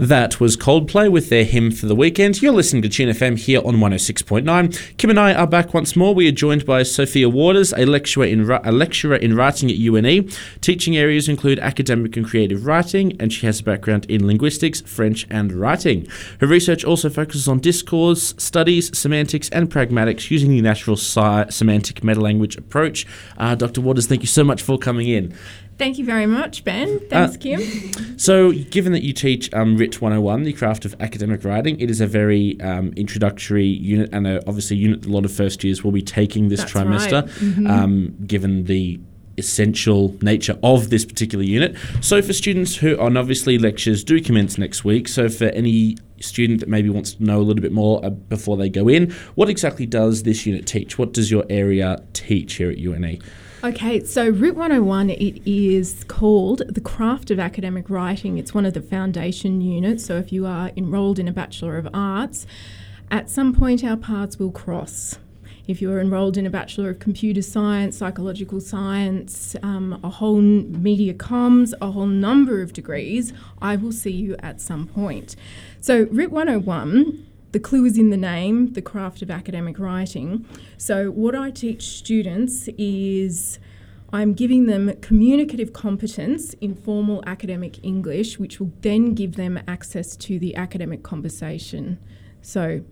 That was Coldplay with their hymn for the weekend. You're listening to Tune FM here on 106.9. Kim and I are back once more. We are joined by Sophia Waters, a lecturer in a lecturer in writing at UNE. Teaching areas include academic and creative writing, and she has a background in linguistics, French, and writing. Her research also focuses on discourse studies, semantics, and pragmatics using the natural semantic metalanguage approach. Uh, Dr. Waters, thank you so much for coming in. Thank you very much, Ben. Thanks, uh, Kim. So, given that you teach um, WRIT 101, the craft of academic writing, it is a very um, introductory unit and a, obviously a unit a lot of first years will be taking this That's trimester, right. mm-hmm. um, given the essential nature of this particular unit. So, for students who, and obviously lectures do commence next week, so for any student that maybe wants to know a little bit more uh, before they go in, what exactly does this unit teach? What does your area teach here at UNE? Okay, so WRIT 101, it is called The Craft of Academic Writing. It's one of the foundation units. So if you are enrolled in a Bachelor of Arts, at some point our paths will cross. If you're enrolled in a Bachelor of Computer Science, Psychological Science, um, a whole media comms, a whole number of degrees, I will see you at some point. So, WRIT 101 the clue is in the name, the craft of academic writing. So, what I teach students is I'm giving them communicative competence in formal academic English, which will then give them access to the academic conversation. So,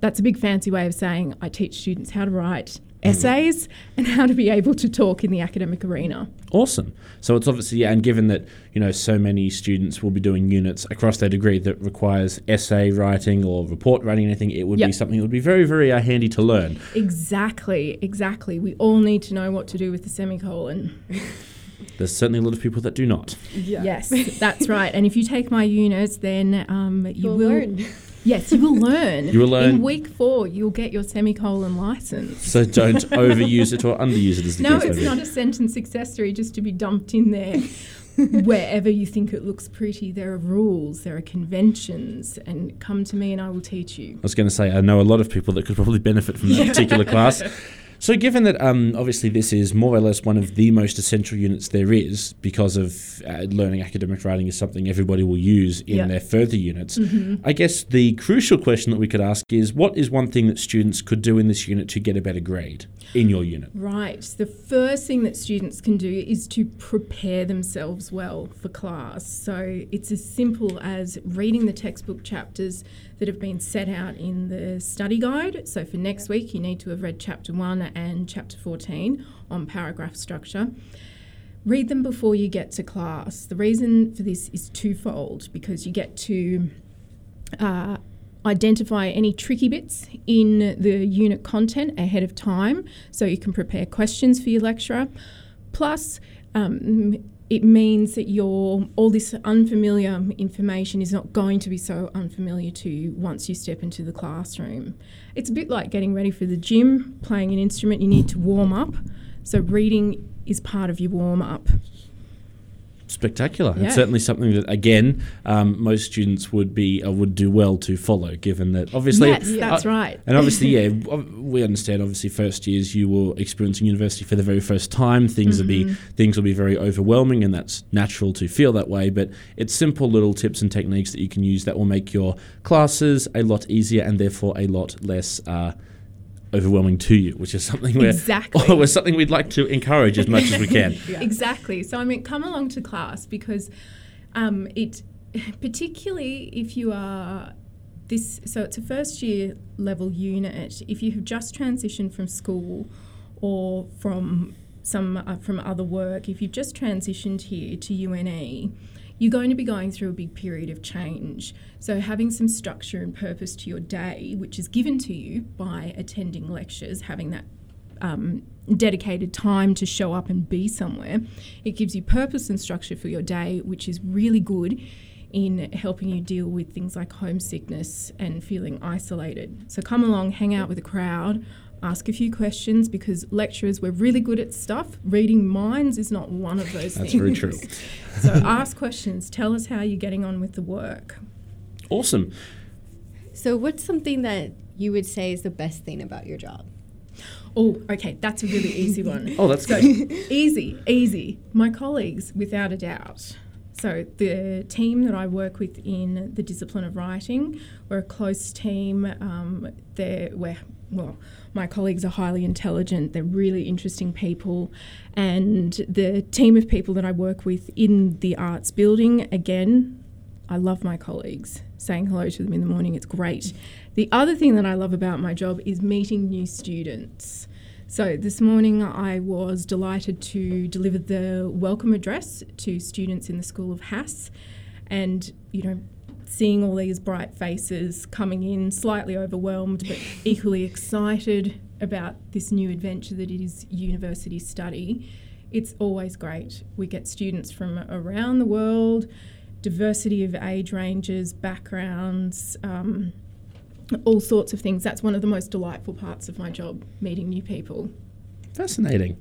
that's a big fancy way of saying I teach students how to write essays and how to be able to talk in the academic arena. Awesome. So it's obviously, yeah, and given that, you know, so many students will be doing units across their degree that requires essay writing or report writing, anything, it would yep. be something that would be very, very uh, handy to learn. Exactly, exactly. We all need to know what to do with the semicolon. There's certainly a lot of people that do not. Yeah. Yes, that's right. And if you take my units, then um, you You'll will learn. Yes, you will learn. you will learn. In week four, you'll get your semicolon license. So don't overuse it or underuse it as the no, it's not a sentence accessory just to be dumped in there. Wherever you think it looks pretty, there are rules, there are conventions, and come to me and I will teach you. I was going to say, I know a lot of people that could probably benefit from that particular class. So, given that um, obviously this is more or less one of the most essential units there is, because of uh, learning academic writing is something everybody will use in their further units, mm-hmm. I guess the crucial question that we could ask is what is one thing that students could do in this unit to get a better grade in your unit? Right. The first thing that students can do is to prepare themselves well for class. So, it's as simple as reading the textbook chapters that have been set out in the study guide. So for next week, you need to have read chapter 1 and chapter 14 on paragraph structure. Read them before you get to class. The reason for this is twofold because you get to uh, identify any tricky bits in the unit content ahead of time so you can prepare questions for your lecturer. Plus, um, it means that your all this unfamiliar information is not going to be so unfamiliar to you once you step into the classroom. It's a bit like getting ready for the gym, playing an instrument, you need to warm up. So reading is part of your warm up spectacular. Yeah. It's certainly something that, again, um, most students would be uh, would do well to follow, given that obviously. Yes, that's uh, right. And obviously, yeah, we understand. Obviously, first years you will experiencing university for the very first time. Things mm-hmm. will be things will be very overwhelming, and that's natural to feel that way. But it's simple little tips and techniques that you can use that will make your classes a lot easier and therefore a lot less. Uh, overwhelming to you, which is something where exactly. or something we'd like to encourage as much as we can. yeah. Exactly. So I mean, come along to class because um, it, particularly if you are this, so it's a first year level unit. If you have just transitioned from school or from some uh, from other work, if you've just transitioned here to UNE you're going to be going through a big period of change. So, having some structure and purpose to your day, which is given to you by attending lectures, having that um, dedicated time to show up and be somewhere, it gives you purpose and structure for your day, which is really good in helping you deal with things like homesickness and feeling isolated. So, come along, hang out with a crowd ask a few questions because lecturers we're really good at stuff. Reading minds is not one of those That's things. That's very true. so ask questions. Tell us how you're getting on with the work. Awesome. So what's something that you would say is the best thing about your job? Oh, okay, that's a really easy one. oh, that's so good. easy, easy. My colleagues, without a doubt. So, the team that I work with in the discipline of writing, we're a close team. Um, they're, we're, well, my colleagues are highly intelligent, they're really interesting people. And the team of people that I work with in the arts building, again, I love my colleagues. Saying hello to them in the morning, it's great. The other thing that I love about my job is meeting new students. So, this morning I was delighted to deliver the welcome address to students in the School of HASS. And, you know, seeing all these bright faces coming in, slightly overwhelmed, but equally excited about this new adventure that is university study, it's always great. We get students from around the world, diversity of age ranges, backgrounds. Um, all sorts of things. That's one of the most delightful parts of my job, meeting new people. Fascinating.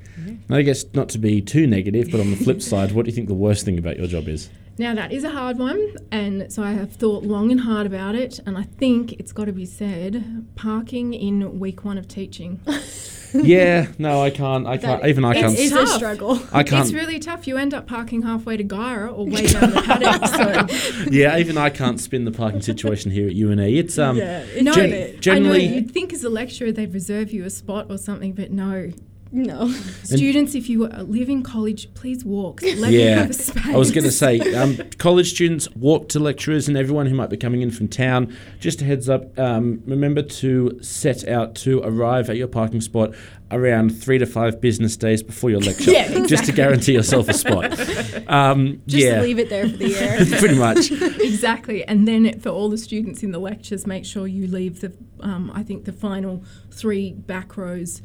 I guess not to be too negative, but on the flip side, what do you think the worst thing about your job is? Now, that is a hard one, and so I have thought long and hard about it, and I think it's got to be said parking in week one of teaching. yeah, no, I can't. I can't. Even I It can't. is a struggle. I can't. It's really tough. You end up parking halfway to Guyra or way down the paddock. So, yeah, even I can't spin the parking situation here at UNE. It's um. Yeah. no, Gen- I know generally- you'd think as a lecturer they'd reserve you a spot or something, but no. No. Students, if you live in college, please walk. Let me Yeah, have a space. I was going to say, um, college students walk to lecturers, and everyone who might be coming in from town. Just a heads up: um, remember to set out to arrive at your parking spot around three to five business days before your lecture, Yeah, exactly. just to guarantee yourself a spot. Um, Just yeah, leave it there for the year. pretty much. exactly. And then for all the students in the lectures, make sure you leave the, um, I think, the final three back rows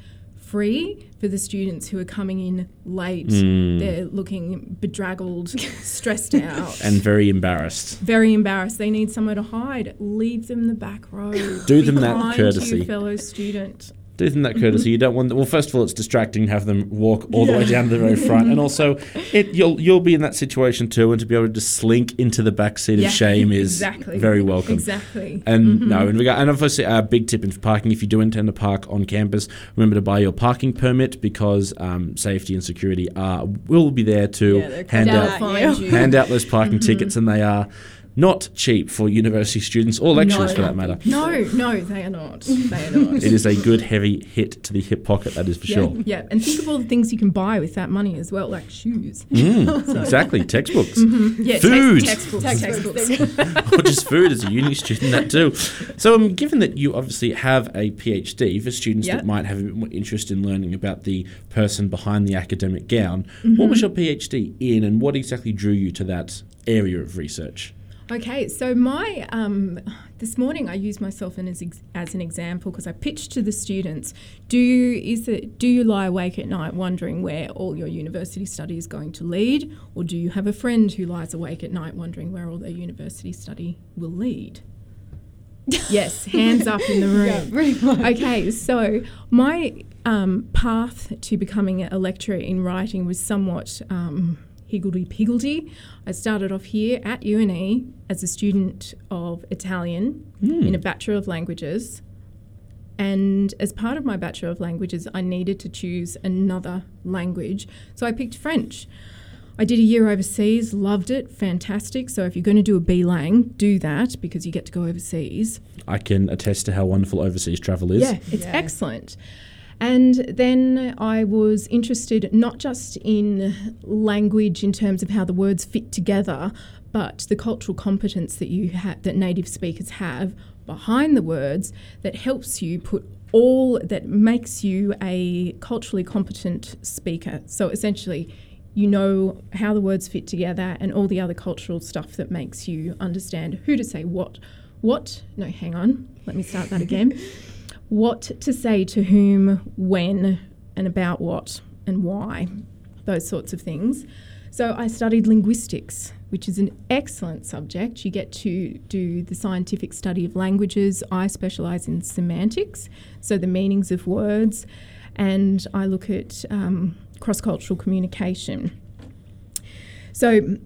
free for the students who are coming in late. Mm. They're looking bedraggled, stressed out. And very embarrassed. very embarrassed. They need somewhere to hide. Leave them the back row. Do Be them that courtesy. fellow student. Do them that courtesy. You don't want. Well, first of all, it's distracting to have them walk all the way down to the very front, and also, it you'll you'll be in that situation too, and to be able to just slink into the back seat Yeah, of shame is exactly. very welcome. Exactly. And Mhm. no, and we got and obviously a big tip in parking. If you do intend to park on campus, remember to buy your parking permit because um, safety and security are will be there to Yeah, hand out at find you. you. hand out those parking tickets, and they are not cheap for university students or lecturers No. for that matter. No, no, they are not. They are not. It is a good heavy hit to the hip pocket, that is for yeah, sure. Yeah, and think of all the things you can buy with that money as well, like shoes. Mm, exactly, textbooks. Yeah, Food. Text, textbooks. Textbooks. textbooks. or just food as a uni student, that too. So, um, given that you obviously have a PhD for students Yep. that might have a bit more interest in learning about the person behind the academic gown, Mm-hmm. what was your PhD in and what exactly drew you to that area of research? Okay, so my um, this morning I used myself in as, ex- as an example because I pitched to the students: Do you is it do you lie awake at night wondering where all your university study is going to lead, or do you have a friend who lies awake at night wondering where all their university study will lead? yes, hands up in the room. Yeah. Okay, so my um, path to becoming a lecturer in writing was somewhat um, higgledy piggledy. I started off here at UNE as a student of Italian hmm. in a Bachelor of Languages. And as part of my Bachelor of Languages, I needed to choose another language. So I picked French. I did a year overseas, loved it, fantastic. So if you're going to do a B Lang, do that because you get to go overseas. I can attest to how wonderful overseas travel is. Yeah, it's Yeah. excellent. And then I was interested not just in language in terms of how the words fit together, but the cultural competence that you ha- that native speakers have behind the words that helps you put all that makes you a culturally competent speaker. So essentially, you know how the words fit together and all the other cultural stuff that makes you understand who to say what. What? No, hang on. Let me start that again. what to say to whom, when, and about what and why. Those sorts of things. So I studied linguistics, which is an excellent subject. You get to do the scientific study of languages. I specialise in semantics, so the meanings of words, and I look at um, cross cultural communication. So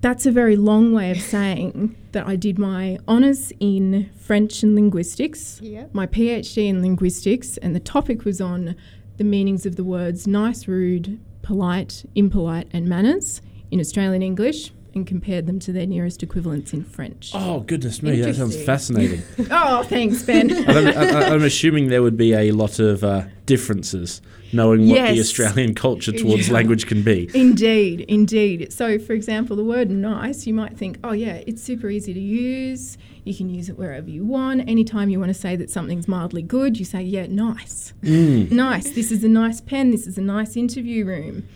that's a very long way of saying that I did my honours in French and linguistics, Yep. my PhD in linguistics, and the topic was on the meanings of the words nice, rude, polite, impolite, and manners in Australian English. And compared them to their nearest equivalents in French. Oh goodness me, that sounds fascinating. Oh, thanks, Ben. I'm, I, I'm assuming there would be a lot of uh, differences, knowing what the Australian culture towards Yeah. language can be. Indeed, indeed. So, for example, the word nice, you might think, oh, yeah, it's super easy to use. You can use it wherever you want. Anytime you want to say that something's mildly good, you say, yeah, nice. Nice. This is a nice pen. This is a nice interview room.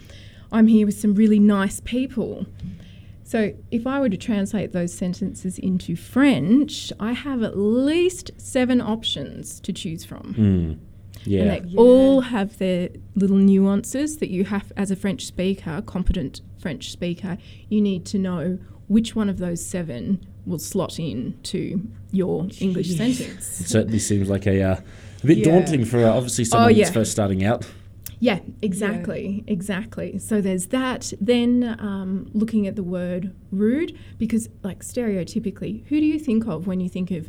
I'm here with some really nice people. So, if I were to translate those sentences into French, I have at least seven options to choose from. Mm. Yeah. And they Yeah. all have their little nuances that you have, as a French speaker, competent French speaker, you need to know which one of those seven will slot in to your English sentence. It certainly seems like a, uh, a bit Yeah. daunting for uh, obviously someone yeah. that's first starting out. Yeah, exactly, exactly. So there's that. Then um, looking at the word rude, because like stereotypically, who do you think of when you think of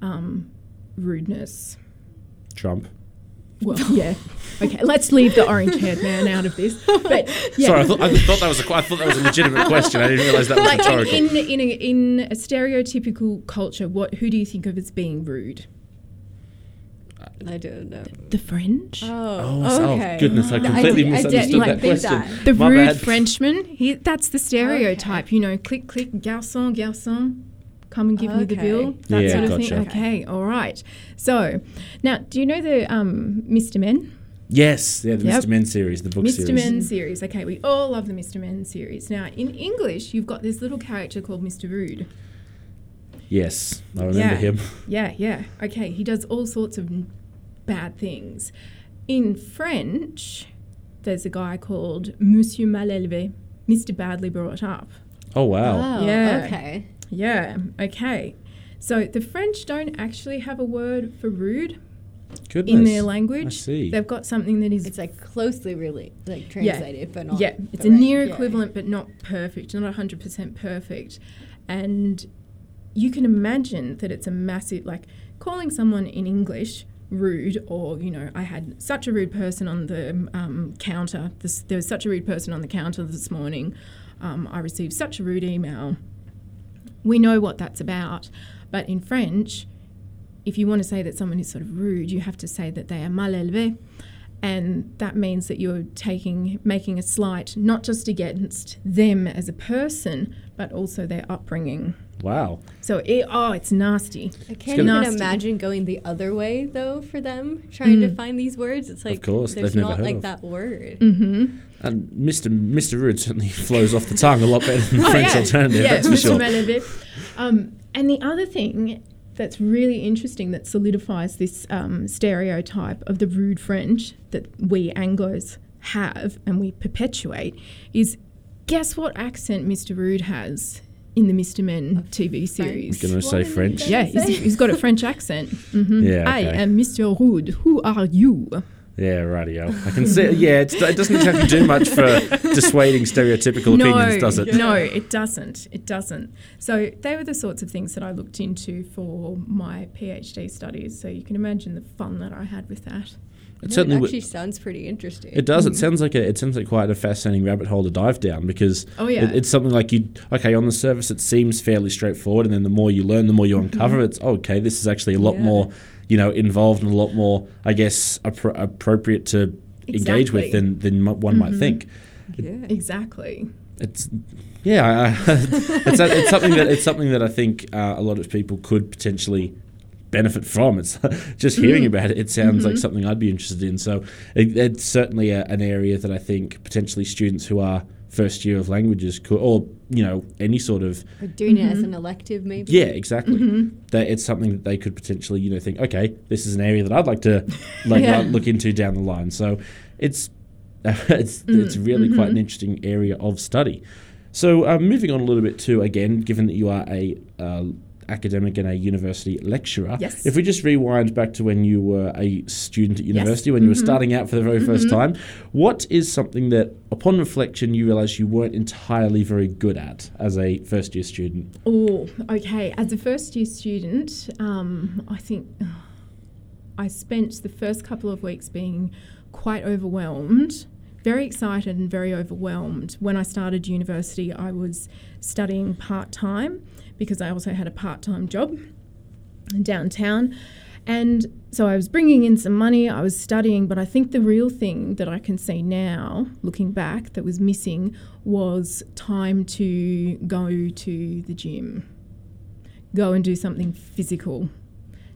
um, rudeness? Trump. Well, yeah. Okay, let's leave the orange-haired man out of this. But yeah. Sorry, I thought, I thought that was a que- I thought that was a legitimate question. I didn't realise that was like rhetorical. in in a, in a stereotypical culture, what who do you think of as being rude? I don't know. The French. Oh, Oh, so- oh, okay. goodness, I I completely did- I misunderstood didn't that think question. that. the My rude bad. Frenchman. He, that's the stereotype. You know, click click, garçon, garçon, come and give me the bill. That Yeah, sort of gotcha. thing. Okay, all right. So now, do you know the um, Mr. Men? Yes, yeah, the Yep. Mr. Men series, the book Mr. series. Mr. Men series. Okay, we all love the Mr. Men series. Now, in English, you've got this little character called Mr. Rude. Yes, I remember Yeah. him. Yeah, yeah. Okay, he does all sorts of bad things. In French, there's a guy called Monsieur Malélevé, Mr. Badly Brought Up. Oh wow. Oh, Yeah. Okay. Yeah, okay. So the French don't actually have a word for rude Goodness. in their language. I see. They've got something that is It's like closely really like Yeah. translated, but not. yeah, it's a right- near yeah. equivalent, but not perfect, not 100% perfect. And you can imagine that it's a massive, like calling someone in English rude, or, you know, I had such a rude person on the um, counter, this, there was such a rude person on the counter this morning, um, I received such a rude email. We know what that's about. But in French, if you want to say that someone is sort of rude, you have to say that they are mal élevés. And that means that you're taking, making a slight not just against them as a person, but also their upbringing. Wow. So, it, oh, it's nasty. I can't even Nasty. imagine going the other way though for them trying to Mm. find these words. It's like of course, there's they've not heard like of. that word. Mm-hmm. And Mr. Mr. Rude certainly flows off the tongue a lot better than the French yeah. alternative. Yeah, that's for sure. Meleville. Um, and the other thing that's really interesting that solidifies this um, stereotype of the rude French that we Anglos have and we perpetuate is guess what accent Mr. Rude has in the Mr. Men TV series? Gonna say What are you French? gonna Yeah, he's, he's got a French accent. hmm Yeah, I am Mr. Rude. Who are you? Yeah, radio. I can see. Yeah, it's, it doesn't exactly do much for dissuading stereotypical opinions, does it? No, it doesn't. It doesn't. So they were the sorts of things that I looked into for my PhD studies. So you can imagine the fun that I had with that. It No, certainly it would- actually sounds pretty interesting. It does. It mm. sounds like a, it sounds like quite a fascinating rabbit hole to dive down because Oh, yeah. it, it's something like you. Okay, on the surface it seems fairly straightforward, and then the more you learn, the more you uncover. Mm-hmm. It's oh, okay. This is actually a lot Yeah. more, you know, involved and a lot more, I guess, appro- appropriate to engage with Exactly. than than m- one might mm-hmm. think. yeah. Exactly. It's yeah, I, I, it's, it's something that it's something that I think uh, a lot of people could potentially benefit from. It's just hearing mm-hmm. about it. It sounds like mm-hmm. something I'd be interested in. So it, it's certainly a, an area that I think potentially students who are first year of languages could, or you know, any sort of Or doing it as an elective, maybe. yeah, exactly. That it's something that they could potentially, you know, think, okay, this is an area that I'd like to like Yeah. uh, look into down the line. So it's it's it's really quite an interesting area of study. So uh, moving on a little bit too, again, given that you are a uh, academic and a university lecturer, Yes. if we just rewind back to when you were a student at Yes. university, when you were starting out for the very 1st time, what is something that, upon reflection, you realised you weren't entirely very good at as a first year student? Oh, okay. As a first year student, um, I think I spent the first couple of weeks being quite overwhelmed very excited and very overwhelmed. When I started university, I was studying part time because I also had a part time job downtown. And so I was bringing in some money, I was studying, but I think the real thing that I can see now, looking back, that was missing was time to go to the gym, go and do something physical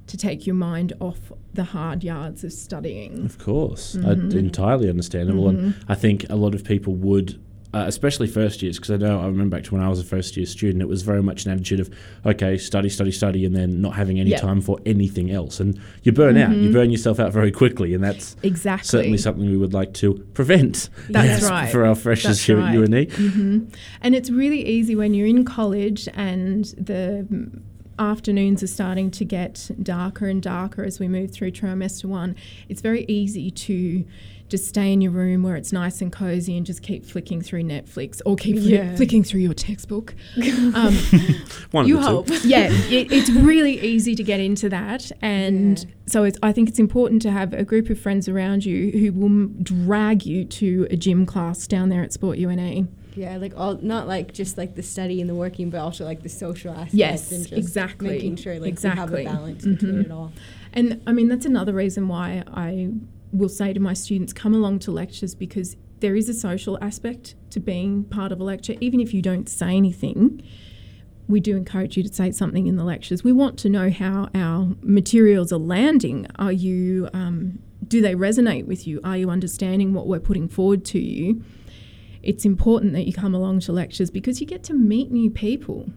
to take your mind off the hard yards of studying. Of course, Mhm. Entirely understandable, Mhm. and I think a lot of people would. Uh, especially first years, because I know I remember back to when I was a first year student, it was very much an attitude of, okay, study, study, study, and then not having any Yeah. time for anything else. And you burn out, you Mhm. burn yourself out very quickly, and that's Exactly. certainly something we would like to prevent. That's right. For our freshers That's here right. at UNE. hmm And it's really easy when you're in college and the afternoons are starting to get darker and darker as we move through trimester one. It's very easy to just stay in your room where it's nice and cozy and just keep flicking through Netflix or keep fli- Yeah. flicking through your textbook. Um, One of You the two. hope. yeah, it, it's really easy to get into that, and Yeah. so it's, I think it's important to have a group of friends around you who will m- drag you to a gym class down there at Sport UNE. Yeah, like all not like just like the study and the working, but also like the social aspects. Yes, and just exactly. Making sure like Exactly. we have a balance between Mhm. it all. And I mean, that's another reason why I will say to my students, come along to lectures because there is a social aspect to being part of a lecture. Even if you don't say anything, we do encourage you to say something in the lectures. We want to know how our materials are landing. Are you, um, do they resonate with you? Are you understanding what we're putting forward to you? It's important that you come along to lectures because you get to meet new people.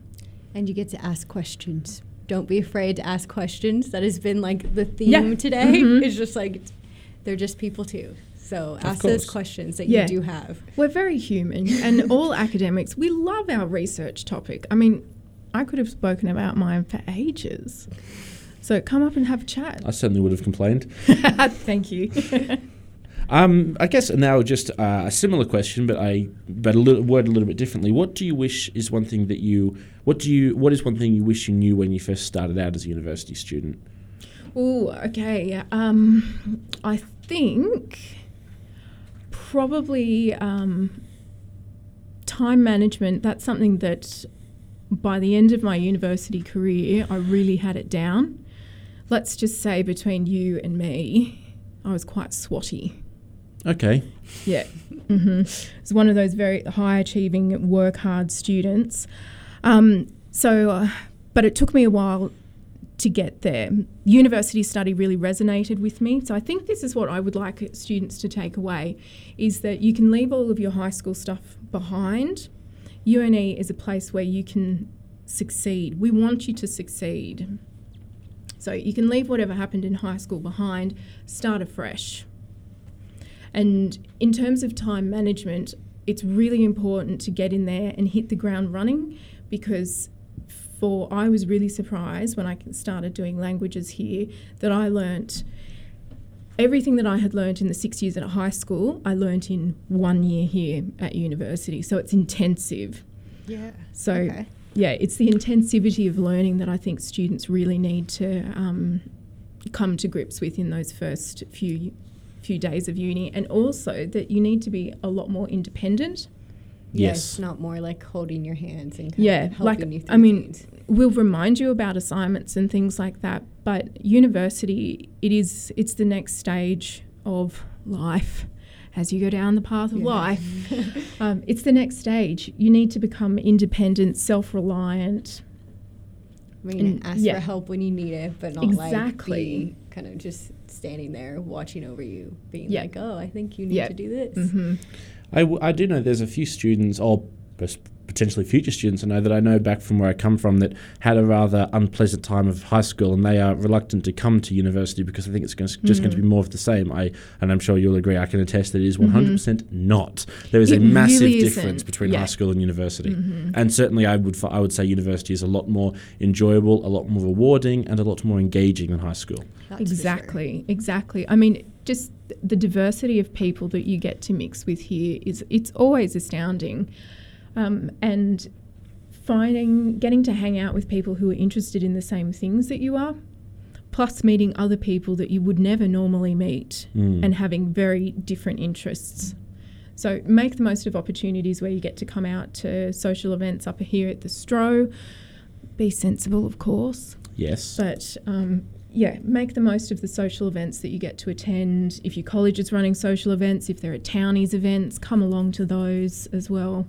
And you get to ask questions. Don't be afraid to ask questions. That has been like the theme Yeah. today. Mhm. It's just like they're just people too. So ask those questions that Yeah. you do have. We're very human, and all academics, we love our research topic. I mean, I could have spoken about mine for ages. So come up and have a chat. I certainly would have complained. Thank you. Um, I guess now just uh, a similar question, but I but a little word a little bit differently. What do you wish is one thing that you what do you what is one thing you wish you knew when you first started out as a university student? oh, okay. Um, I think probably um, time management. That's something that by the end of my university career, I really had it down. Let's just say between you and me, I was quite swotty. Okay, Yeah. hmm It's one of those very high achieving, work hard students. Um, so, uh, but it took me a while to get there. University study really resonated with me. So I think this is what I would like students to take away is that you can leave all of your high school stuff behind. UNE is a place where you can succeed. We want you to succeed. So you can leave whatever happened in high school behind, start afresh. And in terms of time management, it's really important to get in there and hit the ground running because for I was really surprised when I started doing languages here that I learnt everything that I had learnt in the 6 years at high school, I learnt in 1 year here at university. So it's intensive. Yeah. So Okay. yeah, it's the intensivity of learning that I think students really need to um, come to grips with in those first few few days of uni, and also that you need to be a lot more independent. Yeah, Yes. it's not more like holding your hands and kind Yeah, of like, helping you through I mean, things. We'll remind you about assignments and things like that, but university it is it's the next stage of life. As you go down the path of Yeah. life, um, it's the next stage. You need to become independent, self-reliant, I mean, and- ask yeah. for help when you need it, but not Exactly. like kind of just standing there watching over you, being like, "Oh, I think you need to do this." hmm I, w- I do know there's a few students, or potentially future students, I know that I know back from where I come from that had a rather unpleasant time of high school, and they are reluctant to come to university because I think it's going to, just going to be more of the same. I and I'm sure you'll agree. I can attest that it is 100 percent not. There is It a massive really difference between Yeah. high school and university, Mhm. and certainly I would f- I would say university is a lot more enjoyable, a lot more rewarding, and a lot more engaging than high school. That's for sure. Exactly, exactly. I mean, just the diversity of people that you get to mix with here is it's always astounding, um, and finding getting to hang out with people who are interested in the same things that you are, plus meeting other people that you would never normally meet Mm. and having very different interests. So make the most of opportunities where you get to come out to social events up here at the Stro. Be sensible, of course, Yes. but um, yeah, make the most of the social events that you get to attend. If your college is running social events, if there are townies events, come along to those as well.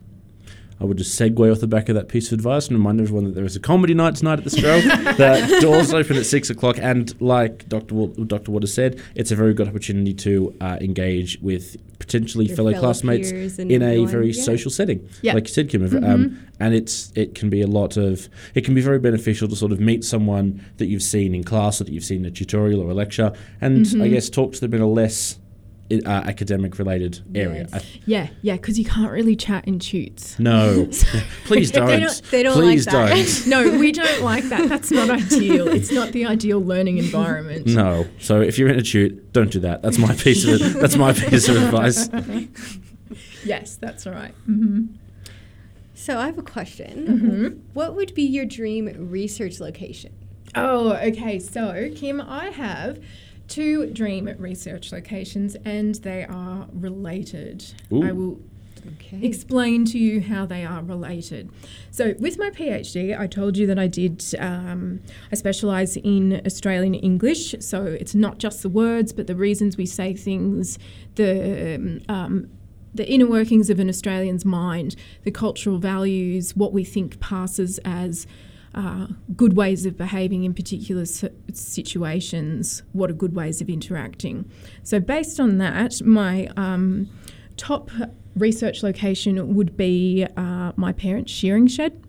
I would just segue off the back of that piece of advice and remind everyone that there is a comedy night tonight at the Stro. the doors open at six o'clock, and like Dr. Wa- Dr. Waters said, it's a very good opportunity to uh, engage with potentially fellow, fellow classmates in a very yeah. social setting, Yeah. like you said, Kim. Um, and it's it can be a lot of it can be very beneficial to sort of meet someone that you've seen in class or that you've seen in a tutorial or a lecture, and I guess talk to them in a less uh, academic related area. Yes. I- Yeah, yeah, because you can't really chat in tutes. no, please don't. They don't- they don't like Please that. don't. No, we don't like that. That's not ideal. It's not the ideal learning environment. No. So if you're in a tute, don't do that. That's my piece of that's my piece of advice. Yes, that's all right. Mm-hmm. So I have a question. Mm-hmm. What would be your dream research location? Oh, okay. So, Kim, I have two dream research locations and they are related. Ooh. I will Okay. explain to you how they are related. So, with my PhD, I told you that I did, um, I specialise in Australian English. So, it's not just the words, but the reasons we say things, the um, the inner workings of an Australian's mind, the cultural values, what we think passes as uh, good ways of behaving in particular situations, what are good ways of interacting. So, based on that, my um, top research location would be uh, my parents' shearing shed.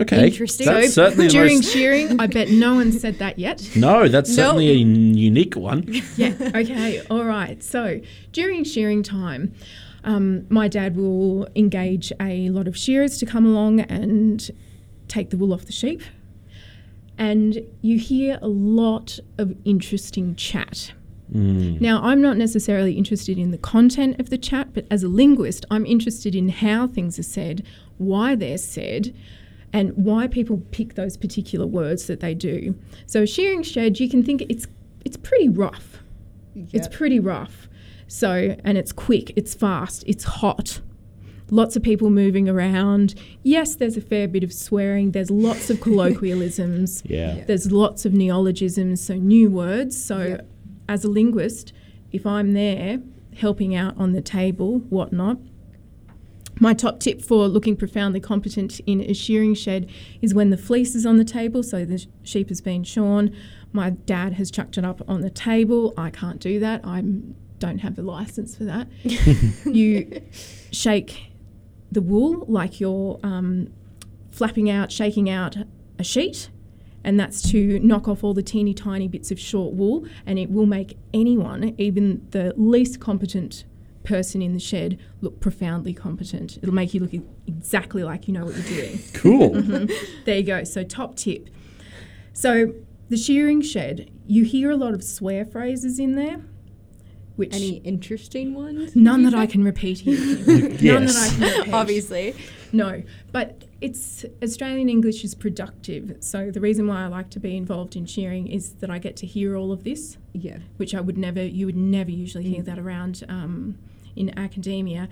Okay. Interesting. That's so, certainly during most, shearing, I bet no one said that yet. No, that's Nope. certainly a unique one. yeah. Okay. All right. So during shearing time, um, my dad will engage a lot of shearers to come along and take the wool off the sheep. And you hear a lot of interesting chat. Mm. Now, I'm not necessarily interested in the content of the chat, but as a linguist, I'm interested in how things are said, why they're said, and why people pick those particular words that they do. So, shearing shed, you can think it's it's pretty rough. It's pretty rough. So, and it's quick, it's fast, it's hot. Lots of people moving around. Yes, there's a fair bit of swearing. There's lots of colloquialisms. Yeah. There's lots of neologisms, so new words. So, Yeah. as a linguist, if I'm there helping out on the table, whatnot, my top tip for looking profoundly competent in a shearing shed is when the fleece is on the table, so the sh- sheep has been shorn. My dad has chucked it up on the table. I can't do that. I don't have the license for that. you shake the wool like you're um, flapping out, shaking out a sheet, and that's to knock off all the teeny tiny bits of short wool, and it will make anyone, even the least competent person in the shed, look profoundly competent. It'll make you look exactly like you know what you're doing. Cool. There you go. So, top tip. So, the shearing shed, you hear a lot of swear phrases in there, which Any interesting ones? none that I can repeat here. None that I Yes. can repeat. Obviously. No, but it's Australian English is productive. So the reason why I like to be involved in shearing is that I get to hear all of this, Yeah. which I would never, you would never usually hear that around um, in academia.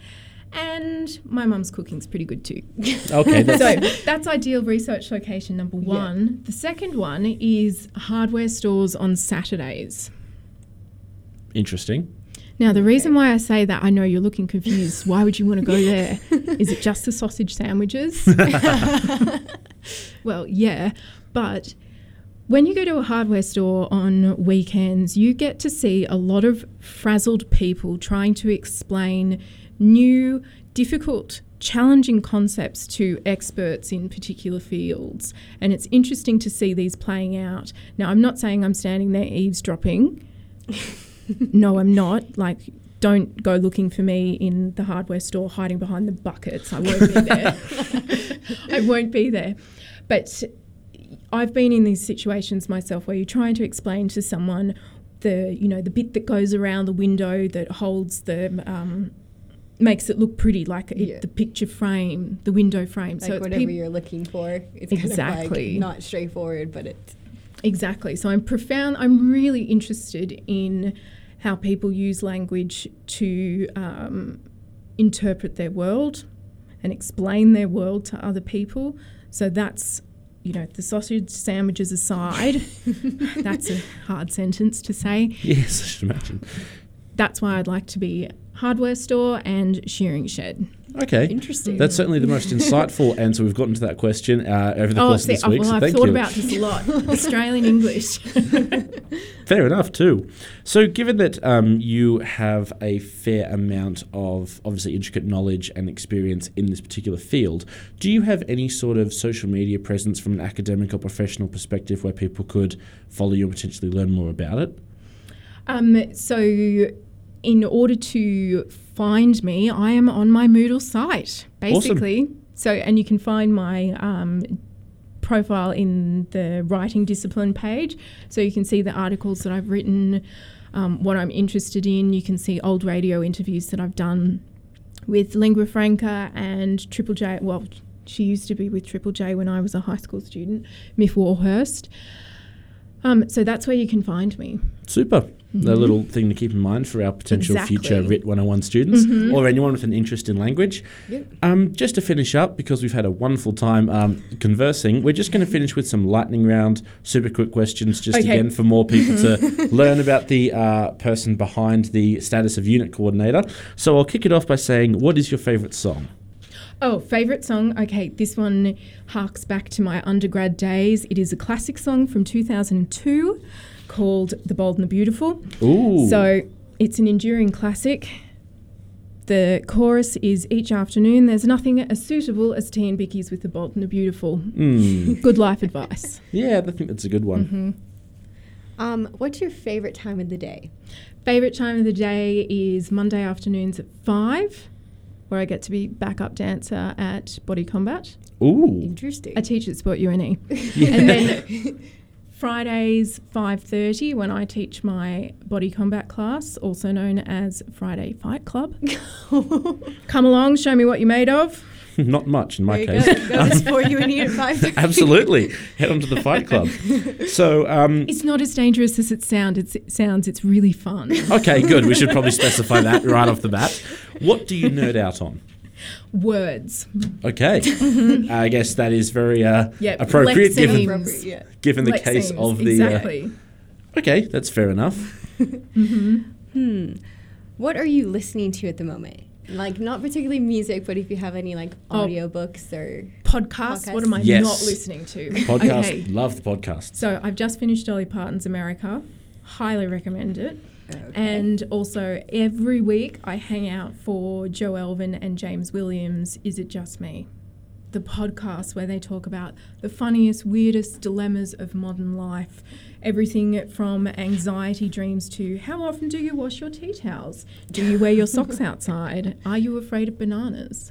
And my mum's cooking's pretty good too. Okay. That's, So that's ideal research location number Yeah. one. The second one is hardware stores on Saturdays. Interesting. Now, the reason why I say that, I know you're looking confused. Why would you want to go there? Is it just the sausage sandwiches? well, yeah, but when you go to a hardware store on weekends, you get to see a lot of frazzled people trying to explain new, difficult, challenging concepts to experts in particular fields. And it's interesting to see these playing out. Now, I'm not saying I'm standing there eavesdropping no, I'm not. Like, don't go looking for me in the hardware store hiding behind the buckets. I won't be there. I won't be there. But I've been in these situations myself where you're trying to explain to someone the, you know, the bit that goes around the window that holds the, um, makes it look pretty, like it, Yeah. the picture frame, the window frame. Like it's whatever peop- you're looking for. It's kind of Exactly. like not straightforward, but it's Exactly. So I'm profound. I'm really interested in how people use language to um, interpret their world and explain their world to other people. So that's, you know, the sausage sandwiches aside, that's a hard sentence to say. Yes, I should imagine. That's why I'd like to be hardware store and shearing shed. Okay. Interesting. That's certainly the most insightful answer we've gotten to that question uh, over the oh, course see, of this oh, week. well, so I've thank thought you. about this a lot. Australian English. Fair enough, too. So, given that um, you have a fair amount of obviously intricate knowledge and experience in this particular field, do you have any sort of social media presence from an academic or professional perspective where people could follow you and potentially learn more about it? Um, so, in order to find me, I am on my Moodle site, basically. So, and you can find my um, profile in the writing discipline page. So, you can see the articles that I've written, um, what I'm interested in. You can see old radio interviews that I've done with Lingua Franca and Triple J. Well, she used to be with Triple J when I was a high school student, Myf Warhurst. Um, so that's where you can find me. Super. A little thing to keep in mind for our potential future Exactly. WRIT 101 students or anyone with an interest in language. Yep. Um, just to finish up, because we've had a wonderful time um, conversing, we're just going to finish with some lightning round, super quick questions, just Okay. again for more people to learn about the uh, person behind the status of unit coordinator. So I'll kick it off by saying, what is your favourite song? Oh, favourite song? Okay, this one harks back to my undergrad days. It is a classic song from 2002 called The Bold and the Beautiful. Ooh. So it's an enduring classic. The chorus is each afternoon. There's nothing as suitable as tea and bickies with the bold and the beautiful. Mm. Good life advice. Yeah, I think that's a good one. Mm-hmm. Um, what's your favorite time of the day? Favourite time of the day is Monday afternoons at five, where I get to be backup dancer at Body Combat. Ooh. Interesting. I teach at Sport UNE. And then Fridays 5:30 when I teach my body combat class, also known as Friday Fight Club. Come along, show me what you're made of. Not much in my there you case. go. Go to sport you and eat at five. Absolutely. Head on to the Fight Club. So, um, It's not as dangerous as it sound. It's, it sounds. It's really fun. okay, good. We should probably specify that right off the bat. What do you nerd out on? Words. Okay. I guess that is very uh, Yep, appropriate lexemes. given, Appropriate, yeah. given the Lex case scenes, of the. uh, okay, that's fair enough. Hmm. What are you listening to at the moment? Like not particularly music, but if you have any like Oh. audiobooks or Podcasts. What am I Yes. not listening to? Podcast. Okay. Love the podcast. So I've just finished Dolly Parton's America. Highly recommend it. Okay. And also, every week I hang out for Jo Elvin and James Williams. Is It Just Me? The podcast where they talk about the funniest, weirdest dilemmas of modern life. Everything from anxiety dreams to how often do you wash your tea towels? Do you wear your socks outside? Are you afraid of bananas?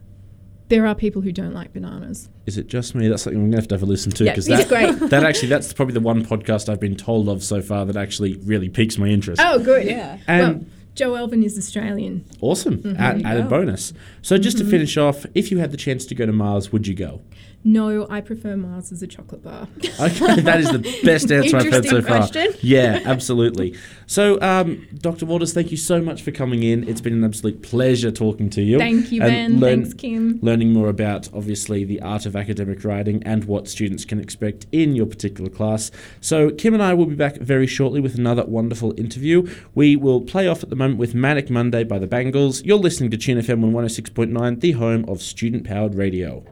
There are people who don't like bananas. Is it just me? That's something I'm gonna have to have a listen to because it's that great. that actually that's probably the one podcast I've been told of so far that actually really piques my interest. Oh, good. Yeah. And well, Jo Elvin is Australian. awesome, mm-hmm. Add, you added bonus. So just to mm-hmm. finish off, if you had the chance to go to Mars, would you go? No, I prefer Mars as a chocolate bar. Okay, that is the best answer I've heard so Interesting far. question. Yeah, absolutely. So, um, Dr. Waters, thank you so much for coming in. It's been an absolute pleasure talking to you. Thank you, and Ben. learn- Thanks, Kim. Learning more about obviously the art of academic writing and what students can expect in your particular class. So, Kim and I will be back very shortly with another wonderful interview. We will play off at the moment with Manic Monday by the Bangles. You're listening to Tune FM on 106.9, the home of student powered radio.